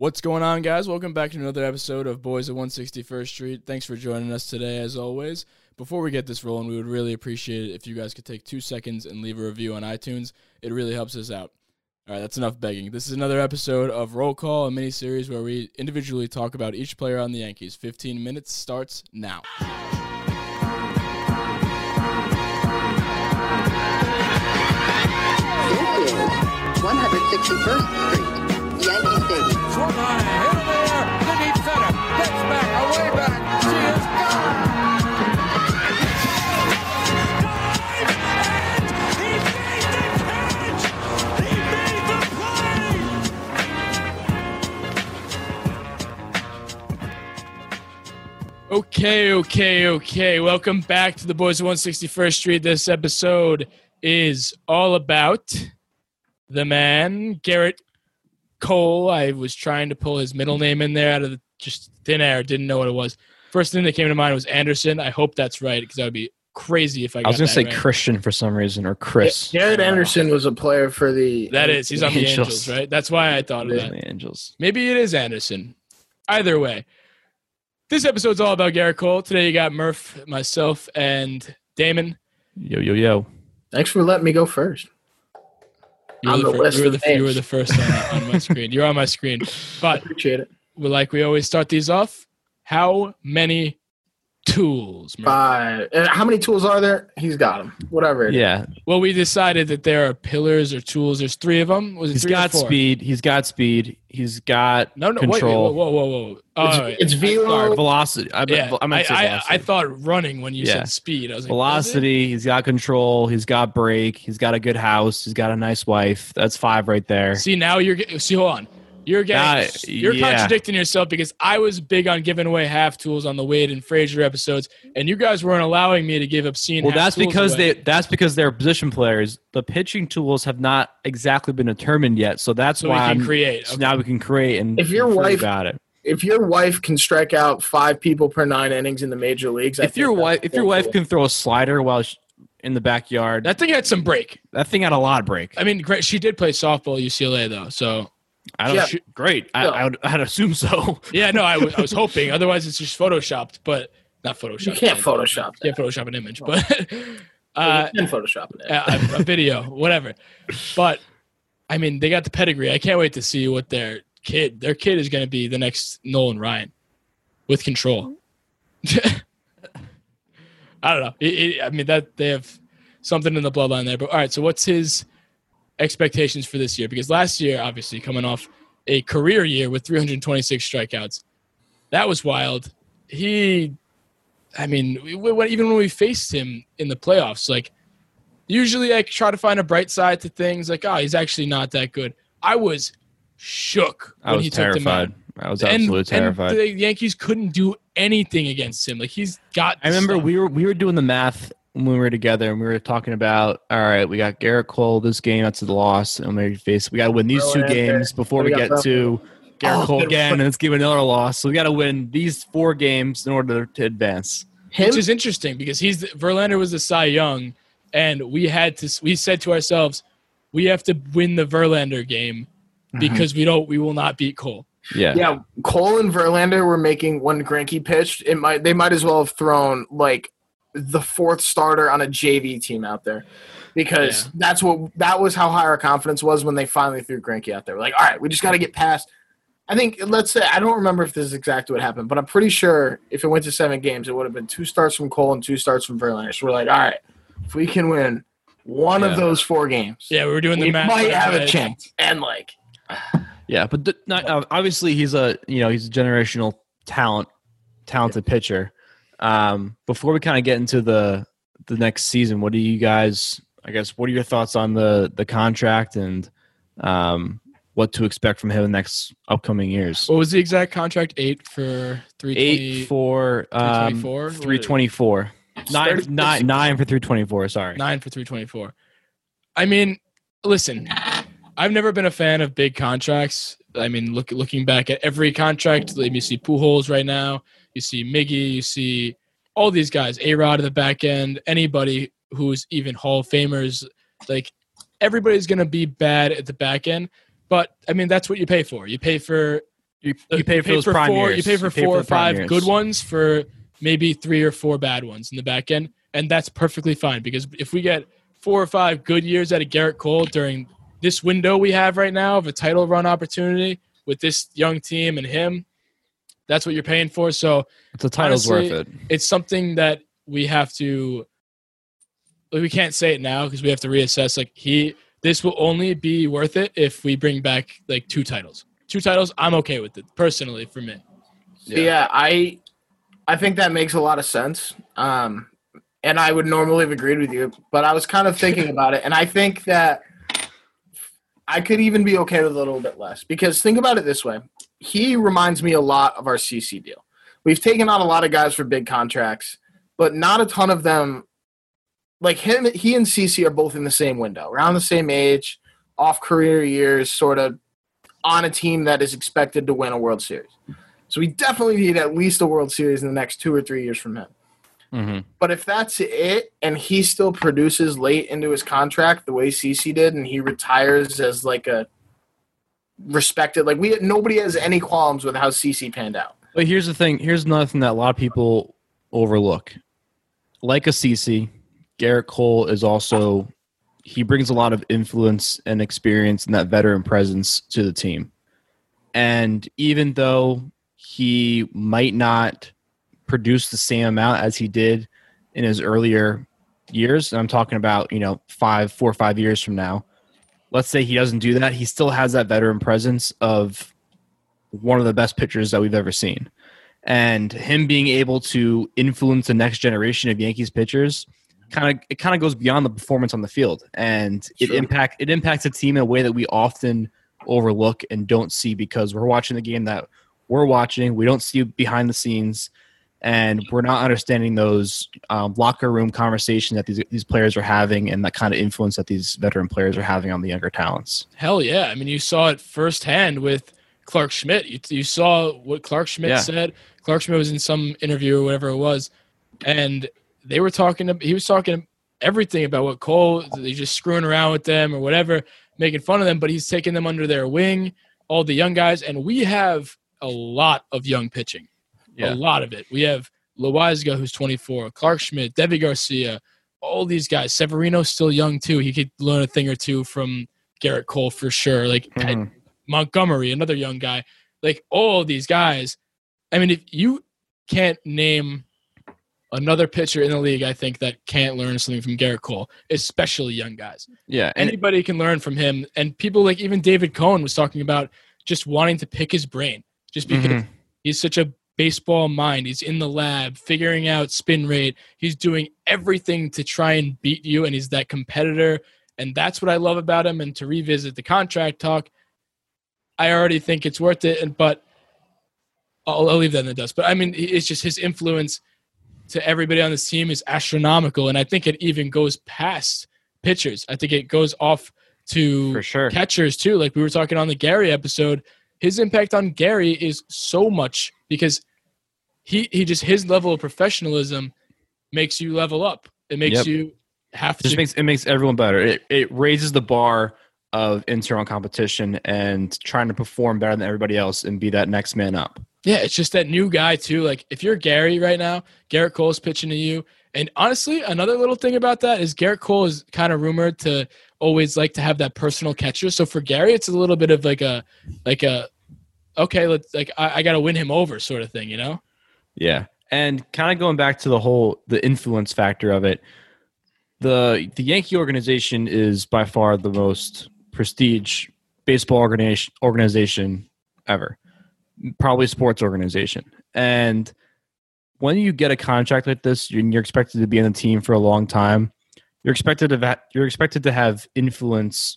What's going on, guys? Welcome back to another episode of Boys at 161st Street. Thanks for joining us today, as always. Before we get this rolling, we would really appreciate it if you guys could take two seconds and leave a review on iTunes. It really helps us out. All right, that's enough begging. This is another episode of Roll Call, a mini series where we individually talk about each player on the Yankees. 15 minutes starts now. 161st Street, Yankee Stadium. Swung on hit the deep center. Gets back, away back. She is gone. Okay, okay, okay. Welcome back to the Boys of 161st Street. This episode is all about the man, Gerrit Cole. I was trying to pull his middle name in there out of the, just thin air. Didn't know what it was. First thing that came to mind was Anderson. I hope that's right because that would be crazy if I. I was gonna say right. Christian for some reason or Chris. Garrett Anderson was a player for the. That is, he's on the Angels. Angels, right? That's why I thought of that. The Angels. Maybe it is Anderson. Either way, this episode's all about Gerrit Cole. Today you got Murph, myself, and Damin. Yo yo yo. Thanks for letting me go first. You were, the, the fir- you, were the, you were the first on, on my screen. You're on my screen. But Appreciate it. like we always start these off, how many tools? Five. Uh, how many tools are there? He's got them. Whatever. it is. Yeah, Well, we decided that there are pillars or tools. There's three of them. Was it he's three or got speed. He's got speed. He's got No, no, wait, wait, whoa, whoa, whoa, whoa. Oh, It's, wait. it's velo. Sorry, velocity. I, yeah, I, meant to say I, I, velocity. I thought running when you Yeah. said speed. I was like, what is it? velocity. He's got control. He's got brake. He's got a good house. He's got a nice wife. That's five right there. See now you're see hold on. You're getting Uh, you're yeah. contradicting yourself because I was big on giving away half tools on the Wade and Frazier episodes, and you guys weren't allowing me to give obscene. Well, half that's tools because away. they that's because they're position players. The pitching tools have not exactly been determined yet, so that's so we why can I'm- create. so Okay. now we can create and If your wife- about it. If your wife can strike out five people per nine innings in the major leagues, I If think your wife if your cool. wife can throw a slider while sh in the backyard, that thing had some break. that thing had a lot of break. I mean, great. She did play softball at UCLA though, so I don't. Sh- great. I. I would. I'd assume so. yeah. No, I was- hoping. Otherwise, it's just photoshopped, but not photoshopped. you can't Photoshop You can't Photoshop an image, but uh, you can Photoshop it. a, a video, whatever. But I mean, they got the pedigree. I can't wait to see what their kid, their kid is going to be the next Nolan Ryan with control. I don't know. It, it, I mean, that they have something in the bloodline there. But all right, so what's his expectations for this year? Because last year, obviously, coming off a career year with 326 strikeouts, that was wild. He, I mean, we, we, even when we faced him in the playoffs, like usually I try to find a bright side to things. Like, oh, he's actually not that good. I was shook I when was he took them out. I was absolutely terrified. And the Yankees couldn't do anything against him. Like he's got. I remember stuff. we were we were doing the math when we were together, and we were talking about all right, we got Gerrit Cole this game. That's a loss, and we face we got to win these two games before we We get to Gerrit Oh, Cole again, and let's give another loss. So we got to win these four games in order to advance. Him, which is interesting because he's Verlander was the Cy Young, and we had to. We said to ourselves, we have to win the Verlander game mm-hmm. because we don't. We will not beat Cole. Yeah, yeah, Cole and Verlander were making when Greinke pitched. It might they might as well have thrown like the fourth starter on a JV team out there. Because Yeah. that's what that was how high our confidence was when they finally threw Greinke out there. We're like, all right, we just got to get past. I think let's say I don't remember if this is exactly what happened, but I'm pretty sure if it went to seven games, it would have been two starts from Cole and two starts from Verlander. So we're like, all right, if we can win one Yeah. of those four games, Yeah, we were doing the we math. might have a chance. And like, yeah, but the, not, obviously he's a you know he's a generational talent, talented pitcher. Um, before we kind of get into the the next season, what do you guys? I guess what are your thoughts on the the contract and um, what to expect from him in the next upcoming years? What was the exact contract? Eight for three Eight for um, 324? three twenty four. Nine, 36. nine, nine for three twenty four. Sorry. nine for three twenty four. I mean, listen, I've never been a fan of big contracts. I mean, look looking back at every contract, let me see Pujols right now, you see Miggy, you see all these guys, A Rod at the back end, anybody who's even Hall of Famers, like everybody's gonna be bad at the back end. But I mean, that's what you pay for. You pay for You, you pay for those prime four, years. You pay for pay four or the prime five years. good ones for maybe three or four bad ones in the back end, and that's perfectly fine because if we get four or five good years out of Gerrit Cole during this window we have right now of a title run opportunity with this young team and him, that's what you're paying for. So The title's honestly, worth it. it's something that we have to like, we can't say it now because we have to reassess like he this will only be worth it if we bring back like two titles two titles i'm okay with it personally for me Yeah. I I think that makes a lot of sense. Um, and I would normally have agreed with you, but I was kind of thinking about it, and I think that I could even be okay with a little bit less because think about it this way: he reminds me a lot of our CC deal. We've taken on a lot of guys for big contracts, but not a ton of them. Like him, he and CC are both in the same window, around the same age, off career years, sort of on a team that is expected to win a World Series. So we definitely need at least a World Series in the next two or three years from him. hmm But if that's it, and he still produces late into his contract the way CC did, and he retires as like a respected, like we nobody has any qualms with how CC panned out. But here's the thing. Here's another thing that a lot of people overlook. Like a CC, Gerrit Cole is also he brings a lot of influence and experience and that veteran presence to the team. And even though he might not produce the same amount as he did in his earlier years, and I'm talking about, you know, five, four or five years from now, let's say he doesn't do that, he still has that veteran presence of one of the best pitchers that we've ever seen. And him being able to influence the next generation of Yankees pitchers kind of it kind of goes beyond the performance on the field and it Sure. impact it impacts a team in a way that we often overlook and don't see because we're watching the game that we're watching we don't see behind the scenes and we're not understanding those um, locker room conversations that these these players are having and that kind of influence that these veteran players are having on the younger talents. Hell yeah. I mean you saw it firsthand with Clarke Schmidt. You, you saw what Clarke Schmidt Yeah. said. Clarke Schmidt was in some interview or whatever it was and they were talking he was talking everything about what cole they just screwing around with them or whatever making fun of them but he's taking them under their wing all the young guys and we have a lot of young pitching Yeah. a lot of it. We have Loaisiga, who's 24, Clarke Schmidt, Deivi Garcia, all these guys. Severino's still young too. He could learn a thing or two from Gerrit Cole for sure. Like Mhm. Montgomery, another young guy. Like all these guys. I mean, if you can't name another pitcher in the league, I think that can't learn something from Gerrit Cole, especially young guys yeah anybody can learn from him. And people like even David Cone was talking about just wanting to pick his brain, just because Mhm. he's such a baseball mind. He's in the lab figuring out spin rate. He's doing everything to try and beat you, and he's that competitor. And that's what I love about him. And to revisit the contract talk, I already think it's worth it. And but I'll, I'll leave that in the dust. But I mean, it's just his influence to everybody on this team is astronomical, and I think it even goes past pitchers. I think it goes off to sure catchers too. Like we were talking on the Gary episode, his impact on Gary is so much because he he just his level of professionalism makes you level up. It makes Yep. you have It just to makes it makes everyone better. It it raises the bar of internal competition and trying to perform better than everybody else and be that next man up. Yeah, it's just that new guy too. Like if you're Gary right now, Gerrit Cole's pitching to you. And honestly, another little thing about that is Gerrit Cole is kind of rumored to always like to have that personal catcher. So for Gary, it's a little bit of like a like a okay, let's like I, I gotta win him over sort of thing, you know? Yeah. And kind of going back to the whole the influence factor of it, the the Yankee organization is by far the most prestige baseball organization organization ever. Probably sports organization. And when you get a contract like this, you're, you're expected to be in the team for a long time. You're expected to va- you're expected to have influence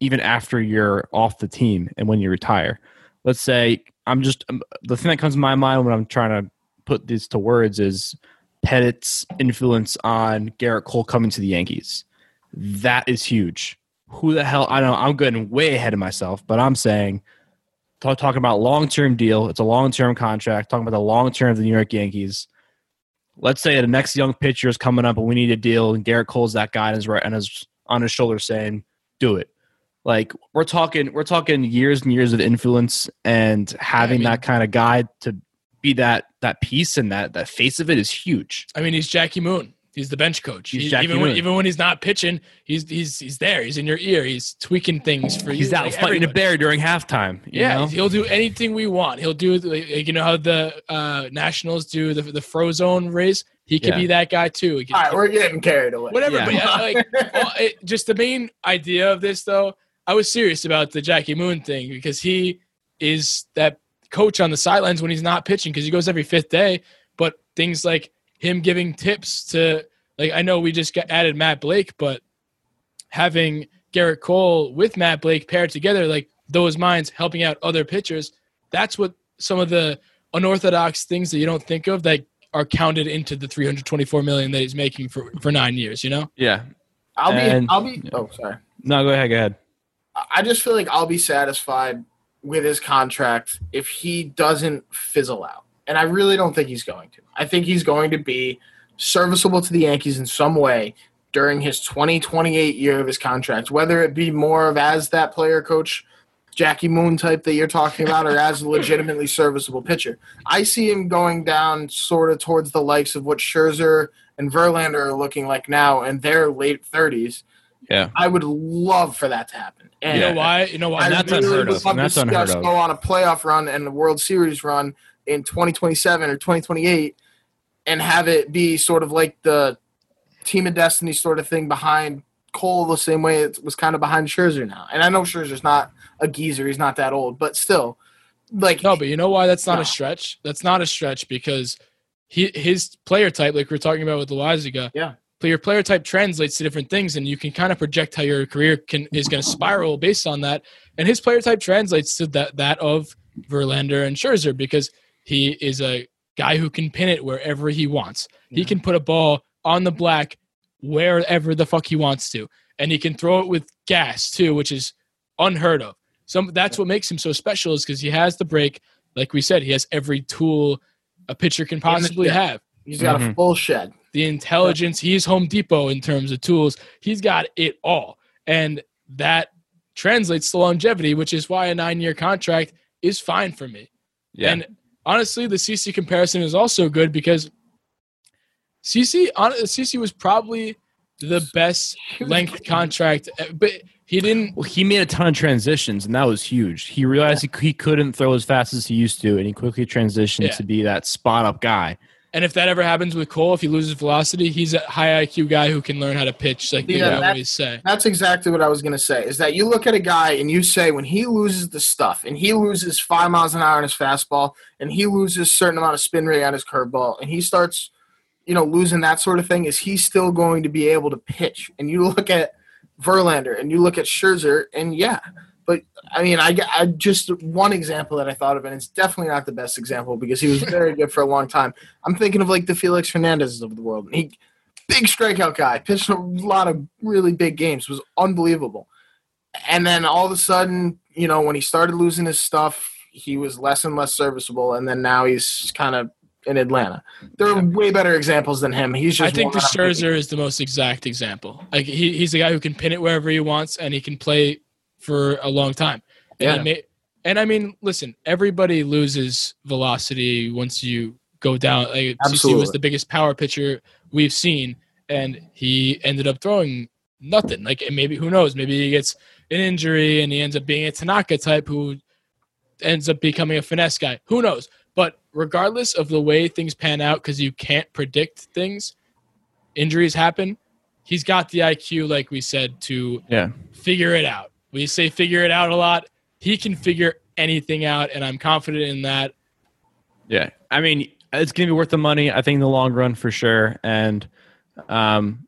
even after you're off the team and when you retire. Let's say I'm just um, the thing that comes to my mind when I'm trying to put this to words is Pettitte's influence on Gerrit Cole coming to the Yankees. That is huge. Who the hell? I don't know. I'm getting way ahead of myself, but I'm saying, talk, talking about long term deal. It's a long term contract. Talking about the long term of the New York Yankees. Let's say the next young pitcher is coming up and we need a deal, and Gerrit Cole's that guy and is right and is on his shoulder saying, "Do it." Like we're talking, we're talking years and years of influence, and having mean- that kind of guy to be that that piece and that that face of it is huge. I mean, he's Jackie Moon. He's the bench coach. He's He- Jackie even when even when he's not pitching, he's he's he's there. He's in your ear. He's tweaking things for you. He's out like fighting a bear during halftime. you Yeah, know? he'll do anything we want. He'll do like, you know how the uh, Nationals do the the Frozone race. He could Yeah. be that guy too. All right, we're getting carried away. whatever. Yeah. But yeah, like well, it, just the main idea of this though, I was serious about the Jackie Moon thing because he is that coach on the sidelines when he's not pitching because he goes every fifth day. But things like him giving tips to like I know we just got added Matt Blake, but having Gerrit Cole with Matt Blake paired together, like those minds helping out other pitchers, that's what some of the unorthodox things that you don't think of that are counted into the 324 million that he's making for for nine years. You know, yeah. I'll be. I'll be. Oh, sorry. No, go ahead. Go ahead. I just feel like I'll be satisfied with his contract if he doesn't fizzle out. And I really don't think he's going to. I think he's going to be serviceable to the Yankees in some way during his 2028 year of his contract, whether it be more of as that player coach Jackie Moon type that you're talking about or as a legitimately serviceable pitcher. I see him going down sort of towards the likes of what Scherzer and Verlander are looking like now in their late 30s. Yeah. I would love for that to happen. And you know why? You know why? I that's really unheard would of, and that's to see unheard of. go on a playoff run and a World Series run in 2027 or 2028 and have it be sort of like the team of destiny sort of thing behind Cole the same way it was kind of behind Scherzer now. And I know Scherzer's not a geezer, he's not that old, but still like No, but you know why that's not No. a stretch? That's not a stretch because he his player type, like we are talking about with Loaisiga, Yeah. But your player type translates to different things, and you can kind of project how your career can is going to spiral based on that. And his player type translates to that that of Verlander and Scherzer because he is a guy who can pin it wherever he wants. He can put a ball on the black wherever the fuck he wants to, and he can throw it with gas too, which is unheard of. Some that's what makes him so special is because he has the break. Like we said, he has every tool a pitcher can possibly have. he's got a Mhm. full shed. The intelligence, he's Home Depot in terms of tools. He's got it all. And that translates to longevity, which is why a nine year contract is fine for me. Yeah. And honestly, the CC comparison is also good because CC hon- CC was probably the best length contract, uh, but he didn't. Well, he made a ton of transitions, and that was huge. He realized he, he couldn't throw as fast as he used to, and he quickly transitioned Yeah. to be that spot up guy. And if that ever happens with Cole, if he loses velocity, he's a high IQ guy who can learn how to pitch, like Yeah, they always say. That's exactly what I was going to say. Is that you look at a guy and you say when he loses the stuff and he loses five miles an hour on his fastball and he loses a certain amount of spin rate on his curveball and he starts, you know, losing that sort of thing, is he still going to be able to pitch? And you look at Verlander and you look at Scherzer and yeah, but I mean, I, I just one example that I thought of, and it's definitely not the best example because he was very good for a long time. I'm thinking of like the Felix Hernandez of the world. And he big strikeout guy, pitched a lot of really big games, was unbelievable. And then all of a sudden, you know, when he started losing his stuff, he was less and less serviceable, and then now he's kind of in Atlanta. There are way better examples than him. He's just I think the Scherzer is the most exact example. Like he, he's the guy who can pin it wherever he wants, and he can play for a long time. And, Yeah. he may, and I mean, listen, everybody loses velocity once you go down. Like CC was the biggest power pitcher we've seen, and he ended up throwing nothing. Like and maybe who knows? Maybe he gets an injury and he ends up being a Tanaka type who ends up becoming a finesse guy. Who knows? But regardless of the way things pan out, because you can't predict things, injuries happen. He's got the IQ, like we said, to Yeah. figure it out. We say figure it out a lot. He can figure anything out, and I'm confident in that. Yeah. I mean, it's going to be worth the money, I think, in the long run for sure. And, um,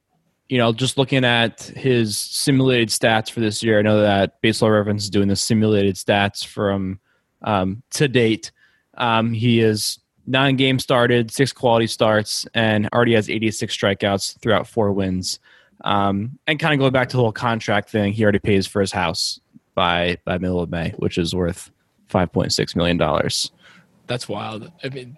you know, just looking at his simulated stats for this year, I know that Baseball Reference is doing the simulated stats from um, to date. Um, he is nine games started, six quality starts, and already has 86 strikeouts throughout four wins. Um, and kind of going back to the whole contract thing, he already pays for his house by by middle of May, which is worth 5.6 million dollars. That's wild. I mean,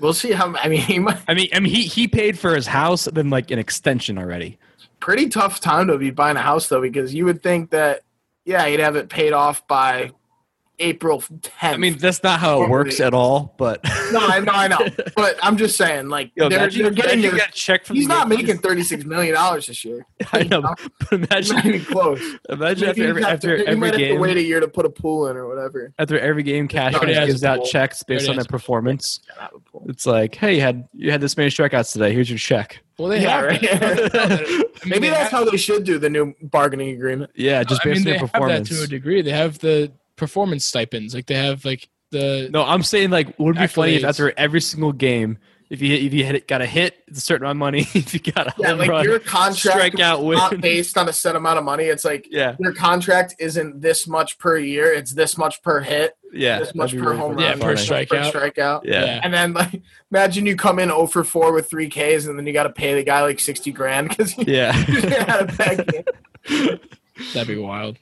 We'll see how. I mean, he might, I mean, I mean, he he paid for his house, then like an extension already. pretty tough time to be buying a house though, because you would think that Yeah, he'd have it paid off by April 10th. I mean, that's not how it works at all. But no, I know, I know, but I'm just saying, like Yo, they're, imagine- they're getting imagine you their. check from He's the not Yankees. making 36 million dollars this year. I know, but Not imagine, even close. imagine after every, after to, you every might have to game, wait a year to put a pool in or whatever. after every game, Cash Already has gives out checks based on their has a pool. performance. Gotta have a pool. It's like, hey, you had you had this many strikeouts today. Here's your check. Well, they Yeah, have right. that. Maybe that's how they should do the new bargaining agreement. Yeah, just I mean, based they on their have that performance. to a degree. They have the performance stipends. Like they have like the No, I'm saying like, would it be funny if Accolades. after every single game, if you if you hit got a hit, it's a certain amount of money. if you got a Yeah, like run, your contract strikeout is win. not based on a set amount of money. It's like yeah, your contract isn't this much per year. It's this much per hit, yeah, this much per really home funny. run, Yeah, per this much strikeout. Per strikeout. Yeah. Yeah. And then like, imagine you come in 0 for 4 with three Ks, and then you got to pay the guy like 60 grand because you yeah. had a bad game. that'd be wild.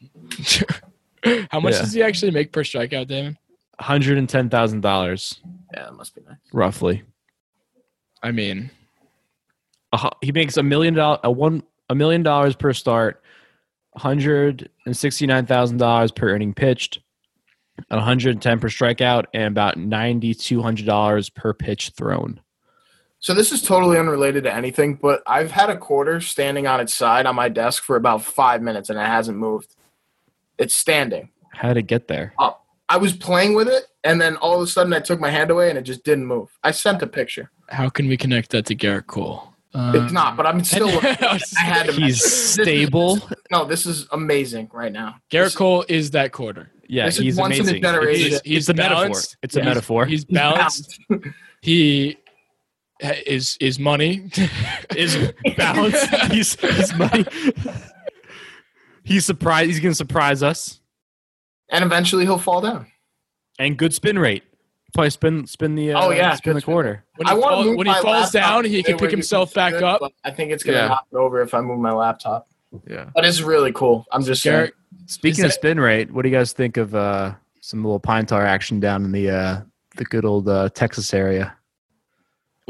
How much Yeah. does he actually make per strikeout, Damin? Hundred and ten thousand dollars, Yeah, that must be nice. roughly. I mean, A hu- he makes a million dollar a one a million dollars per start, hundred and sixty nine thousand dollars per inning pitched, one hundred and ten per strikeout, and about ninety two hundred dollars per pitch thrown. So this is totally unrelated to anything, but I've had a quarter standing on its side on my desk for about five minutes, and it hasn't moved. It's standing. How did it get there? up. I was playing with it, and then all of a sudden I took my hand away, and it just didn't move. I sent a picture. how can we connect that to Gerrit Cole? Um, it's not, but I'm still. I had to. He's This is- stable. No, this is amazing right now. Gerrit This- Cole is that quarter. Yeah, This is he's once in a amazing. generation. It's, He's it's a metaphor. balanced. It's a He's- metaphor. He's balanced. he is is money is balanced. he's he's money. He's surprised. He's gonna surprise us. and eventually he'll fall down. And good spin rate. Probably spin spin the. Uh, Oh, yeah, spin the quarter. when he, I want fall- when he falls down, he can pick himself see back good, up. I think it's gonna Yeah. knock it over if I move my laptop. Yeah. But it's really cool. I'm just saying. Gerrit, Speaking of spin rate, what do you guys think of uh, some little pine tar action down in the uh, the good old uh, Texas area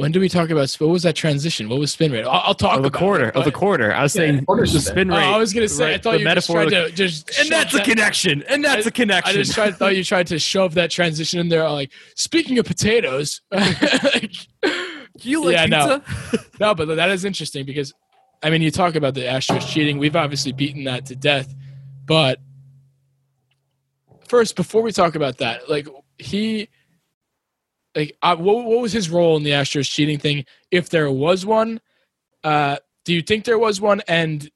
when do we talk about what was that transition? What was spin rate? I'll, I'll talk of the about quarter it, of the quarter? I was Yeah, saying quarter the spin. spin Oh, rate. I was gonna say. I thought you were just tried to just. and shove that's a that- connection. And that's I- a connection. I just tried, thought you tried to shove that transition in there. Like speaking of potatoes, like, you like yeah, no. pizza? No, but that is interesting because, I mean, you talk about the Astros cheating. We've obviously beaten that to death. But first, before we talk about that, like he, like, uh, what, what was his role in the Astros cheating thing? If there was one, uh, do you think there was one? And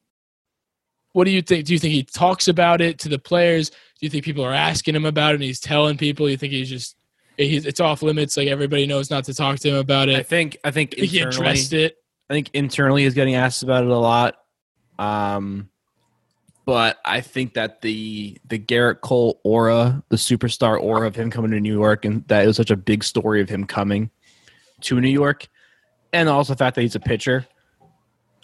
what do you think? Do you think he talks about it to the players? Do you think people are asking him about it and he's telling people? You think he's just, he's, it's off limits? Like everybody knows not to talk to him about I it. think I think I think he addressed it. I think internally he's getting asked about it a lot. Um, but I think that the the Gerrit Cole aura, the superstar aura of him coming to New York, and that it was such a big story of him coming to New York, and also the fact that he's a pitcher.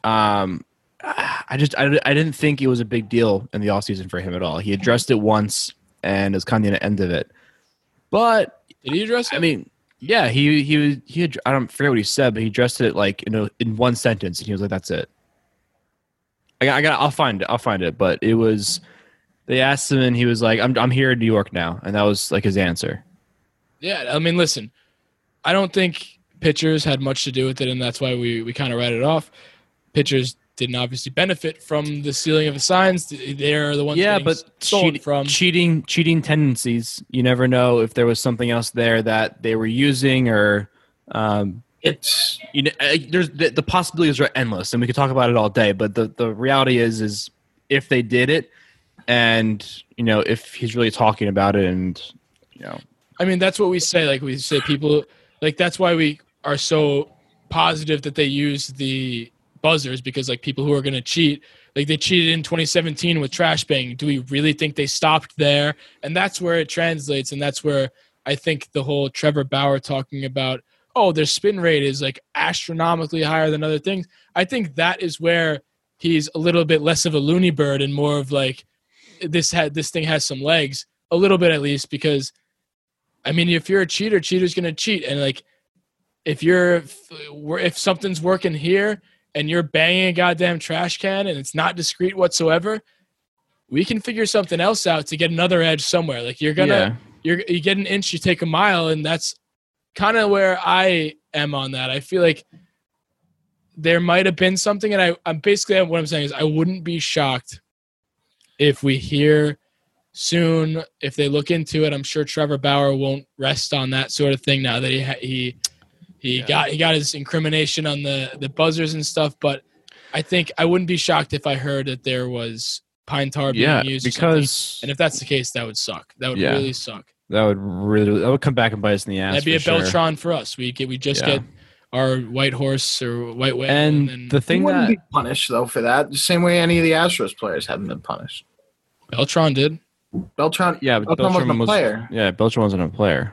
Um, I just I, I didn't think it was a big deal in the offseason for him at all. He addressed it once, and it was kind of the end of it. But Did he address it? I mean, yeah, he he was he. Had, I don't forget what he said, but he addressed it like you know in one sentence, and he was like, "That's it." I got, I got, I'll find it, I'll find it. But it was, they asked him, and he was like, "I'm I'm here in New York now," and that was like his answer. Yeah, I mean, listen, I don't think pitchers had much to do with it, and that's why we, we kind of read it off. Pitchers didn't obviously benefit from the stealing of the signs. They're the ones yeah, but cheat, from. cheating, cheating tendencies. You never know if there was something else there that they were using, or um, It's you know, there's the, the possibilities are endless, and we could talk about it all day. But the the reality is, is if they did it, and you know, if he's really talking about it, and you know, I mean, that's what we say. Like we say, people like that's why we are so positive that they use the buzzers because like people who are going to cheat, like they cheated in 2017 with trash bang. Do we really think they stopped there? And that's where it translates, and that's where I think the whole Trevor Bauer talking about oh their spin rate is like astronomically higher than other things. I think that is where he's a little bit less of a loony bird and more of like this had this thing has some legs a little bit at least because I mean, if you're a cheater, cheater's gonna cheat, and like, if you're if, if something's working here and you're banging a goddamn trash can and it's not discreet whatsoever, we can figure something else out to get another edge somewhere. Like you're gonna yeah. you're you get an inch, you take a mile, and that's kind of where I am on that. I feel like there might have been something, and I I'm basically what I'm saying is I wouldn't be shocked if we hear soon if they look into it. I'm sure Trevor Bauer won't rest on that sort of thing now that he ha- he he Yeah. got he got his incrimination on the the buzzers and stuff, but. I think I wouldn't be shocked if I heard that there was pine tar being Yeah, used. because and if that's the case, that would suck. That would Yeah. really suck. that would really that would come back and bite us in the ass. That'd be a sure. Beltran for us. We get we just Yeah. get our white horse or white whale, And then the thing wouldn't that be punished though for that. The same way any of the Astros players haven't been punished. Beltran did. Beltran, yeah, but Beltran wasn't a player. yeah, beltran wasn't a player.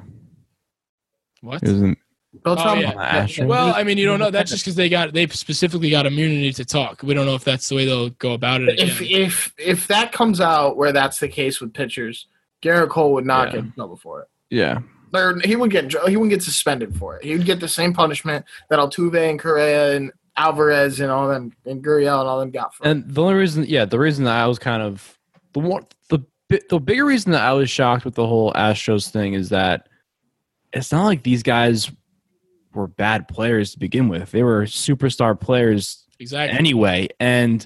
What? He wasn't. Beltran. Oh, yeah. On the Astros? Well, I mean, you don't know. That's just because they got they specifically got immunity to talk. We don't know if that's the way they'll go about it. if Again. if if that comes out where that's the case with pitchers, Gerrit Cole would not Yeah. get in trouble for it. Yeah, Or he would get he wouldn't get suspended for it. He would get the same punishment that Altuve and Correa and Alvarez and all them and Gurriel and all them got for it. and the only reason, yeah, the reason that I was kind of the one, the the bigger reason that I was shocked with the whole Astros thing is that it's not like these guys were bad players to begin with. They were superstar players exactly. anyway. And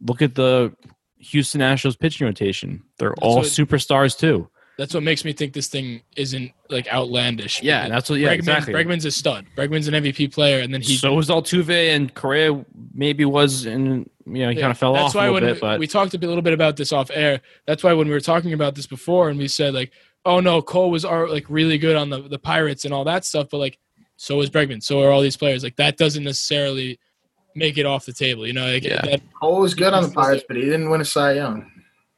look at the Houston Astros pitching rotation; they're all what- superstars too. That's what makes me think this thing isn't like outlandish. Yeah, that's what. Yeah, Bregman, exactly. Bregman's a stud. Bregman's an MVP player, and then he so was Altuve and Correa. Maybe was and you know he Yeah, kind of fell that's off a why little when bit, we, but we talked a bit- little bit about this off air. That's why when we were talking about this before, and we said like, "Oh no, Cole was like really good on the the Pirates and all that stuff," but like, so was Bregman. So are all these players. Like that doesn't necessarily make it off the table. You know, like, Yeah. that, Cole was good on the Pirates, but he didn't win a Cy Young.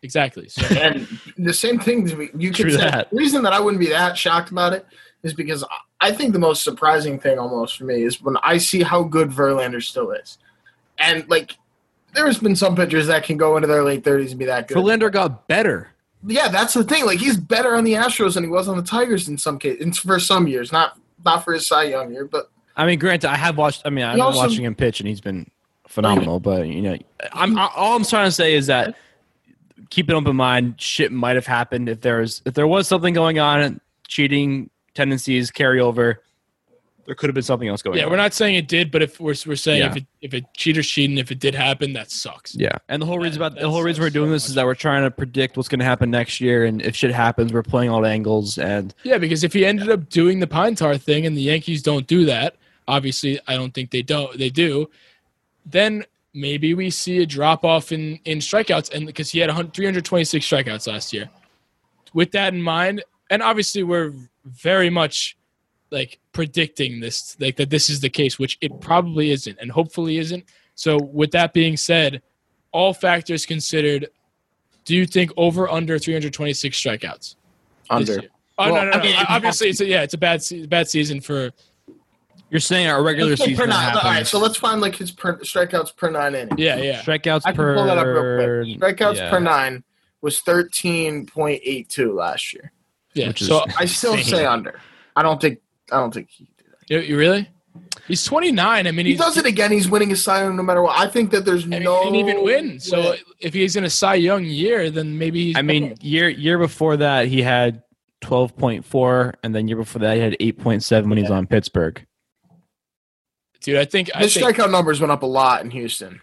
exactly. So And the same thing you could True say. that. The reason that I wouldn't be that shocked about it is because I think the most surprising thing almost for me is when I see how good Verlander still is, and like there's been some pitchers that can go into their late 30s and be that good. Verlander got better. Yeah, that's the thing. Like he's better on the Astros than he was on the Tigers in some cases, for some years. Not not for his Cy Young year, but I mean, granted, I have watched. I mean, I've been also- watching him pitch, and he's been phenomenal. But you know, I'm I, all I'm trying to say is that keep an open mind. Shit might have happened if there was if there was something going on, cheating tendencies carry over. There could have been something else going on. yeah, on. we're not saying it did, but if we're we're saying Yeah. if it if it cheaters cheating, if it did happen, that sucks. Yeah, and the whole reason about the that whole reason we're sucks doing so this is much. that we're trying to predict what's going to happen next year, and if shit happens, we're playing all angles. And Yeah, because if he ended up doing the pine tar thing and the Yankees don't do that, obviously I don't think they don't they do, then maybe we see a drop off in in strikeouts and because he had 100 326 strikeouts last year. With that in mind, and obviously we're very much like predicting this like that this is the case, which it probably isn't and hopefully isn't. So with that being said, all factors considered, do you think over under 326 strikeouts? under. Oh Well, no, no, no. I mean, Obviously, it's a, yeah, it's a bad se- bad season for. you're saying our regular season per nine. All right, so let's find like his per, strikeouts per nine innings. Yeah, yeah. strikeouts I can per pull that up real quick. Strikeouts yeah. per nine was thirteen point eight two last year. Yeah. Which is- so I still say under. I don't think. I don't think he. you, you really? He's 29. I mean, He he's, does it again. He's winning a Cy Young no matter what. I think that there's and, no and even win. So way. if he's in a Cy Young year, then maybe he's. I mean, year year before that he had twelve point four, and then year before that he had eight point seven when he was on Pittsburgh. dude, I think I his think strikeout numbers went up a lot in Houston.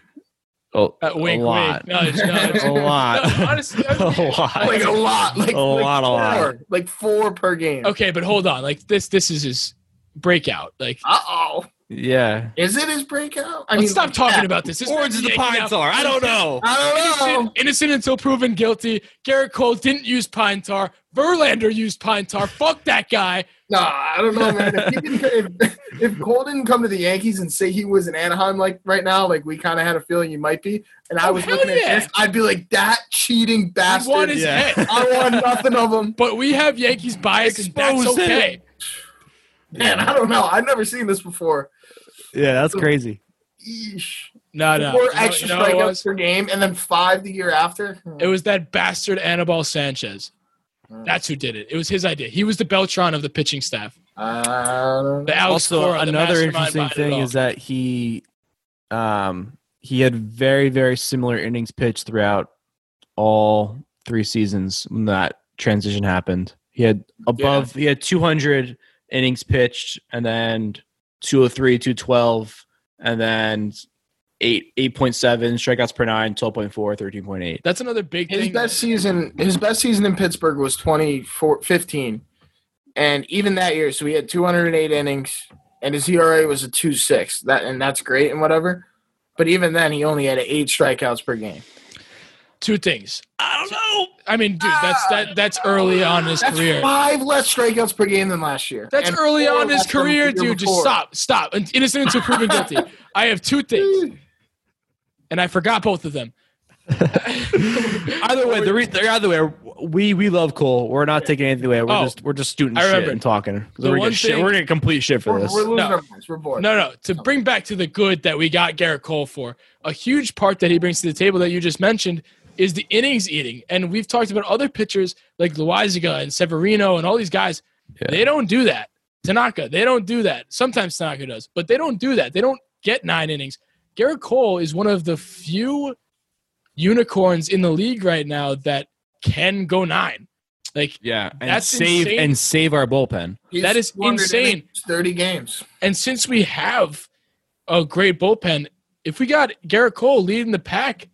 Oh, uh, wink, a lot, wink. Nudge, nudge. a lot, No, honestly, I a mean- lot. Like a lot. Like A like lot, a four, lot. Like four per game. Okay, but hold on. Like this, this is his breakout. Like, Uh oh. Yeah. Is it his breakout? I let's stop talking yeah. about this. this Orange is the pine tar. I don't know. I don't know. Innocent, innocent until proven guilty. Gerrit Cole didn't use pine tar. Verlander used pine tar. Fuck that guy. No, I don't know, man. If, he didn't, if, if Cole didn't come to the Yankees and say he was in Anaheim like right now, like we kind of had a feeling he might be, and I Oh, was hell looking yeah. at this, I'd be like, that cheating He bastard. won his Yeah. head. I want nothing of him. But we have Yankees bias, and that's okay. him. Okay. Man, I don't know. I've never seen this before. Yeah, that's crazy. Eesh. No, no. Four You know- extra you know strikeouts per game, and then five the year after. It was that bastard Anibal Sanchez. That's who did it. It was his idea. He was the Beltran of the pitching staff. Uh, The Alex also, Cora, another mastermind interesting thing is that he, um, he had very very similar innings pitched throughout all three seasons when that transition happened. He had above he had 200 innings pitched and then 203, 212 and then 8 8.7 strikeouts per 9, 12.4, 13.8. That's another big His thing. best season, his best season in Pittsburgh was 2015, and even that year, so he had 208 innings, and his ERA was a two six. That and that's great and whatever. But even then, he only had eight strikeouts per game. Two things. I don't know. I mean, dude, that's that ah. that's early on in his That's career. five less strikeouts per game than last year. That's And early on in his less than the career, year dude. Just before. stop, stop. Innocent until proven guilty. I have two things, and I forgot both of them. Either way, the re- the either way, we we love Cole. We're not taking anything away. We're Oh, just we're just shooting I shit remember. and talking. 'Cause The we're, one shit, thing- we're gonna complete shit for We're, this. we're losing No. our minds. We're bored. No, no. To bring back to the good that we got Gerrit Cole for, a huge part that he brings to the table that you just mentioned is the innings eating. And we've talked about other pitchers like Loaisiga and Severino and all these guys. Yeah. They don't do that. Tanaka, they don't do that. Sometimes Tanaka does, but they don't do that. They don't get nine innings. Gerrit Cole is one of the few unicorns in the league right now that can go nine. Like, Yeah, and That's save insane. and save our bullpen. He's that is insane. Thirty games. And since we have a great bullpen, if we got Gerrit Cole leading the pack,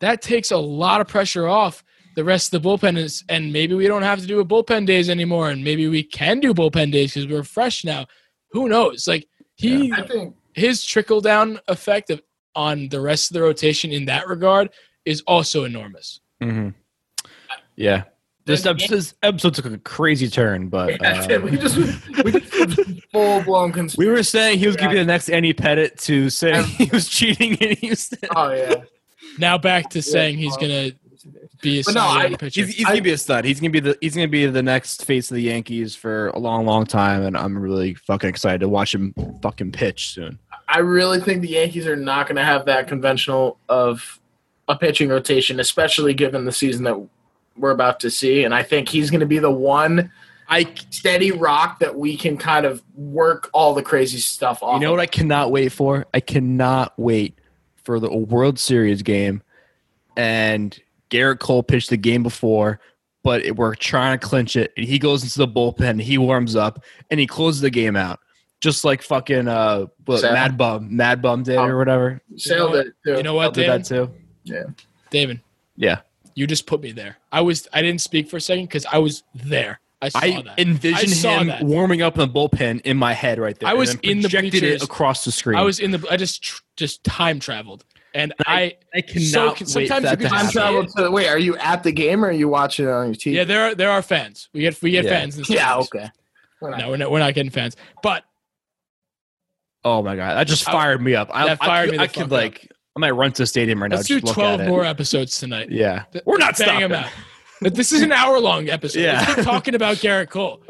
that takes a lot of pressure off the rest of the bullpen. Is, and maybe we don't have to do a bullpen days anymore. And maybe we can do bullpen days because we're fresh now. Who knows? Like he, I think his trickle down effect of, on the rest of the rotation in that regard is also enormous. Mm-hmm. Yeah, this Then- episode, this episode took a crazy turn, but uh, it. We just we just full blown conspiracy. we were saying he was gonna be the next Andy Pettitte to say he was cheating in Houston. Oh yeah. Now back to saying he's gonna be a But no, I- pitcher. He's, he's gonna be a stud. He's gonna be the he's gonna be the next face of the Yankees for a long, long time, and I'm really fucking excited to watch him fucking pitch soon. I really think the Yankees are not going to have that conventional of a pitching rotation, especially given the season that we're about to see. And I think he's going to be the one I steady rock that we can kind of work all the crazy stuff off. you know of. what I cannot wait for? I cannot wait for the World Series game, and Gerrit Cole pitched the game before. But it, we're trying to clinch it, and he goes into the bullpen. He warms up, and he closes the game out, just like fucking uh, what, Sam? Mad Bum, Mad Bum did or whatever. Sailed it. Too. You know what, Did that David? too. David, Yeah. you just put me there. I was I didn't speak for a second because I was there. I saw I that. envisioned I saw him that. warming up in the bullpen in my head right there. I and was then in the projected bleachers. it across the screen. I was in the. I just tr- just time traveled, and I. I cannot so- wait sometimes for you that could to just Time see happen. it. travel to wait. Are you at the game or are you watching it on your TV? Yeah, there are there are fans. We get we get Yeah. fans. Yeah. stands. Okay. We're No, we're not. We're not getting fans. But Oh my god, that just I- fired me up. I, that fired I, me I the could fuck like, I might run to the stadium right now. let's do just look twelve at it. more episodes tonight. Yeah, we're not bang 'em stopping. out. But this is an hour long episode. Yeah. Let's talking about Gerrit Cole.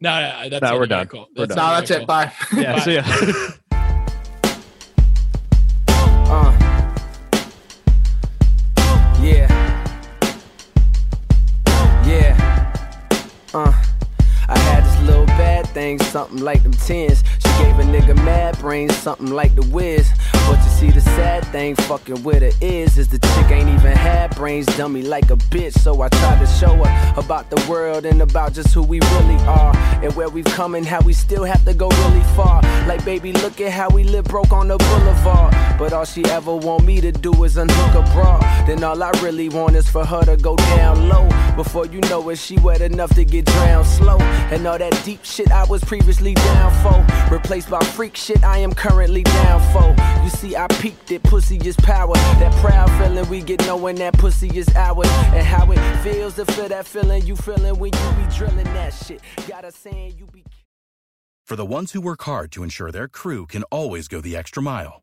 No, no, that's No, it, we're Gerrit done. Cole. We're That's done. No, it, that's Gerrit it. Bye. Yeah, so yeah. Uh. Yeah. Yeah. Uh. I had this little bad thing, something like them tens. She gave a nigga mad brains, something like the whiz. But you see, the sad thing fucking with her is, is the chick ain't even had brains, dummy like a bitch. So I tried to show her about the world and about just who we really are. And where we've come and how we still have to go really far. Like, baby, look at how we live broke on the boulevard. But all she ever want me to do is unhook a bra. Then all I really want is for her to go down low. Before you know it, she wet enough to get drowned slow. And all that deep shit I was previously down for. Replaced by freak shit I am currently down for. You see, I peaked it, pussy is power. That proud feeling we get knowing that pussy is ours. And how it feels to feel that feeling you feeling when you be drilling that shit. Got her saying you be. For the ones who work hard to ensure their crew can always go the extra mile,